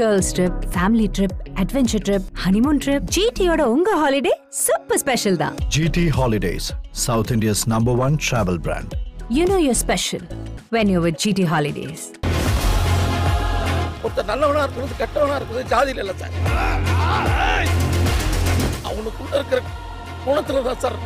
Girls trip family trip adventure trip honeymoon trip ஜிடியோட உங்க holiday super special தான். GT Holidays, South India's number one travel brand. You know your special when you with GT holidays ஒருத்தர் நல்லவனா இருக்கிறது கெட்டவனா இருக்கிறது ஜாதியில இல்ல sir. அவனுக்குள்ள இருக்கிற குணத்துல தான் சார்.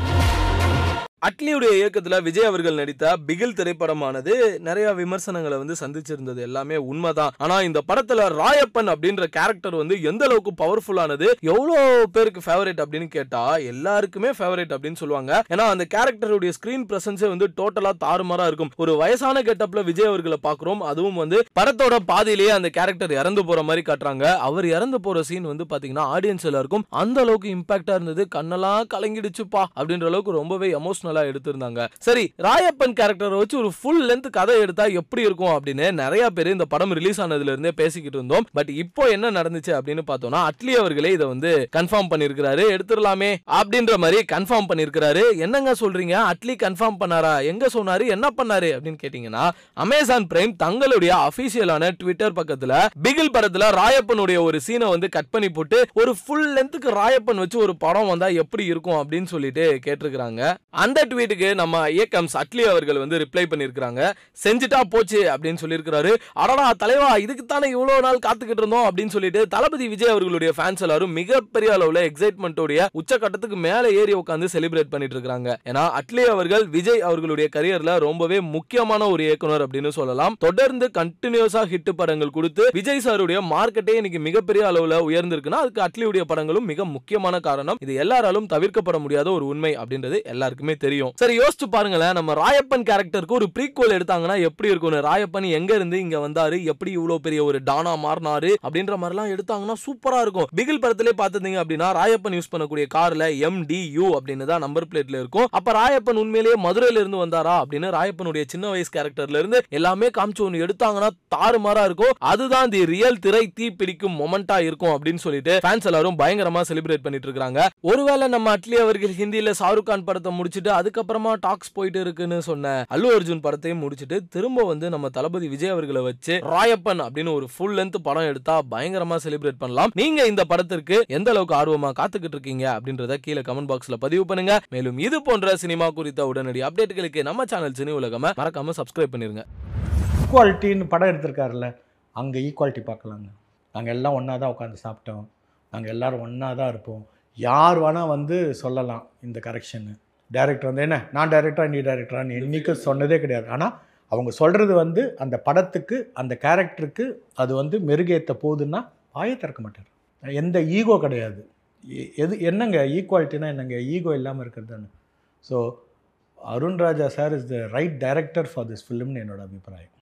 அட்லியுடைய இயக்கத்தில் விஜய் அவர்கள் நடித்த பிகில் திரைப்படமானது நிறைய விமர்சனங்களை வந்து சந்திச்சிருந்தது. எல்லாமே உண்மைதான். ஆனா இந்த படத்துல ராயப்பன் அப்படின்ற கேரக்டர் வந்து எந்த அளவுக்கு பவர்ஃபுல்லானது எவ்வளோ பேருக்கு ஃபேவரட் அப்படின்னு கேட்டா எல்லாருக்குமே ஃபேவரட் அப்படின்னு சொல்லுவாங்க. ஏன்னா அந்த கேரக்டருடைய ஸ்கிரீன் பிரசன்ஸே வந்து டோட்டலா தாறுமாறா இருக்கும். ஒரு வயசான கெட்டப்ல விஜய் அவர்களை பாக்குறோம் அதுவும் வந்து படத்தோட பாதியிலேயே அந்த கேரக்டர் இறந்து போற மாதிரி காட்டுறாங்க. அவர் இறந்து போற சீன் வந்து பாத்தீங்கன்னா ஆடியன்ஸ் எல்லாருக்கும் அந்த அளவுக்கு இம்பாக்டா இருந்தது. கண்ணெல்லாம் கலங்கிடுச்சுப்பா அப்படின்ற அளவுக்கு ரொம்பவே எமோஷனல் எடுத்திருந்தாங்க. சரி ராயப்பன் கேரக்டரை வச்சு ஒரு ஃபுல் லென்த் கதை எடுத்தா எப்படி இருக்கும் அப்படின்னு நிறைய பேர் இந்த படம் ரிலீஸ் ஆனதுல இருந்தே பேசிக்கிட்டு இருந்தோம். பட் இப்போ என்ன நடந்துச்சு அப்படின்னு பார்த்தோம்னா அட்லி அவர்களே இதை வந்து கன்ஃபார்ம் பண்ணிருக்கிறாரு. எடுத்துடலாமே அப்படின்ற மாதிரி கன்ஃபார்ம் பண்ணிருக்கிறாரு. என்னங்க சொல்றீங்க? அட்லி கன்ஃபார்ம் பண்ணாரா? எங்க சொன்னாரு? என்ன பண்ணாரு? அப்படின்னு கேட்டீங்கன்னா அமேசான் பிரைம் தங்களுடைய அபிஷியலான ட்விட்டர் பக்கத்துல பிகில் படத்துல ராயப்பனுடைய ஒரு சீனை வந்து கட் பண்ணி போட்டு ஒரு ஃபுல் லென்த்துக்கு ராயப்பன் வச்சு ஒரு படம் வந்தா எப்படி இருக்கும் அப்படின்னு சொல்லிட்டு கேட்டிருக்கிறாங்க. அந்த ட்வீட்டுக்கு நம்ம இயக்கம் அட்லி அவர்கள் வந்து ரிப்ளை பண்ணியிருக்கிறாங்க. செஞ்சுட்டா போச்சு அப்படின்னு சொல்லியிருக்கிறாரு. அடடா தலைவா இதுக்கு தானே நாள் காத்துக்கிட்டு இருந்தோம் அப்படின்னு சொல்லிட்டு தளபதி விஜய் அவர்களுடைய ஃபேன்ஸ் எல்லாரும் மிகப்பெரிய அளவுல எக்ஸைட்மெண்ட்டோடைய உச்சக்கட்டத்துக்கு மேலே ஏறி உட்காந்து செலிப்ரேட் பண்ணிட்டு இருக்காங்க. ஏன்னா அட்லி அவர்கள் விஜய் அவர்களுடைய கரியர்ல ரொம்பவே முக்கியமான ஒரு இயக்குனர் அப்படின்னு சொல்லலாம். தொடர்ந்து கண்டினியூஸா ஹிட் படங்கள் கொடுத்து விஜய் சாருடைய மார்க்கெட்டே இன்னைக்கு மிகப்பெரிய அளவுல உயர்ந்திருக்குன்னா அதுக்கு அட்லியுடைய படங்களும் மிக முக்கியமான காரணம். இது எல்லாராலும் தவிர்க்கப்பட முடியாத ஒரு உண்மை அப்படின்றது எல்லாருக்குமே தெரியும். சரி யோசிச்சு பாருங்களேன். நம்ம ராயப்பன் கேரக்டருக்கு ஒரு ப்ரீக்வல் எடுத்தாங்கன்னா எப்படி இருக்கும்னு? ராயப்பன் எங்க இருந்து இங்க வந்தாரு? எப்படி இவ்வளவு பெரிய ஒரு டானா மாறினாரு? அப்படின்ற மாதிரிலாம் எடுத்தாங்கன்னா சூப்பரா இருக்கும். பிகில் படத்திலே பாத்துருந்தீங்க அப்படின்னா ராயப்பன் யூஸ் பண்ணக்கூடிய கார்ல எம் டி யூ அப்படின்னு தான் நம்பர் பிளேட்ல இருக்கும். அப்ப ராயப்பன் உண்மையிலேயே மதுரையில இருந்து வந்தாரா அப்படின்னு ராயப்பனுடைய சின்ன வயசு கேரக்டர்ல இருந்து எல்லாமே காமிச்சு ஒன்று எடுத்தாங்கன்னா தாறுமாறா இருக்கும். அதுதான் தி ரியல் திரை தீ பிடிக்கும் மொமெண்டா இருக்கும் அப்படின்னு சொல்லிட்டு ஃபேன்ஸ் எல்லாரும் பயங்கரமா செலிப்ரேட் பண்ணிட்டு இருக்காங்க ஒருவேளை நம்ம அட்லி அவர்கள் ஹிந்தியில ஷாருக் கான் படத்தை முடிச்சுட்டு அதுக்கப்புறமா டாக்ஸ் போயிட்டு இருக்குன்னு சொன்ன அல்லு அர்ஜுன் படத்தையும் முடிச்சுட்டு திரும்ப வந்து நம்ம தளபதி விஜய் அவர்களை வச்சு ராயப்பன் அப்படின்னு ஒரு ஃபுல் லென்த் படம் எடுத்தா பயங்கரமா செலிப்ரேட் பண்ணலாம். நீங்க இந்த படத்திற்கு எந்த அளவுக்கு ஆர்வமா காத்துக்கிட்டு இருக்கீங்க அப்படின்றத கீழே கமெண்ட் பாக்ஸ்ல பதிவு பண்ணுங்க. மேலும் இது போன்ற சினிமா குறித்த உடனடி அப்டேட்டுகளுக்கு நம்ம சேனல் சினி உலகம மறக்காம சப்ஸ்கிரைப் பண்ணிருங்க. ஈக்குவாலிட்டின்னு படம் எடுத்திருக்காருல்ல அங்கே ஈக்குவாலிட்டி பார்க்கலாங்க. நாங்கள் எல்லாம் ஒன்றா தான் உட்காந்து சாப்பிட்டோம். நாங்கள் எல்லாரும் ஒன்றா தான் இருப்போம். யார் வேணால் வந்து சொல்லலாம் இந்த கரெக்ஷன்னு டைரக்டர் வந்து என்ன? நான் டைரக்டரா நீ டைரக்டரான்னு என்றைக்கும் சொன்னதே கிடையாது. ஆனால் அவங்க சொல்கிறது வந்து அந்த படத்துக்கு அந்த கேரக்டருக்கு அது வந்து மெருகேற்ற போகுதுன்னா வாயை திறக்க மாட்டார். எந்த ஈகோ கிடையாது. எ- எது என்னங்க? ஈக்குவாலிட்டினா என்னங்க? ஈகோ இல்லாமல் இருக்கிறது தானே so Arunraja sir is the right director for this ஃபிலிம்னு என்னோடய அபிப்பிராயம்.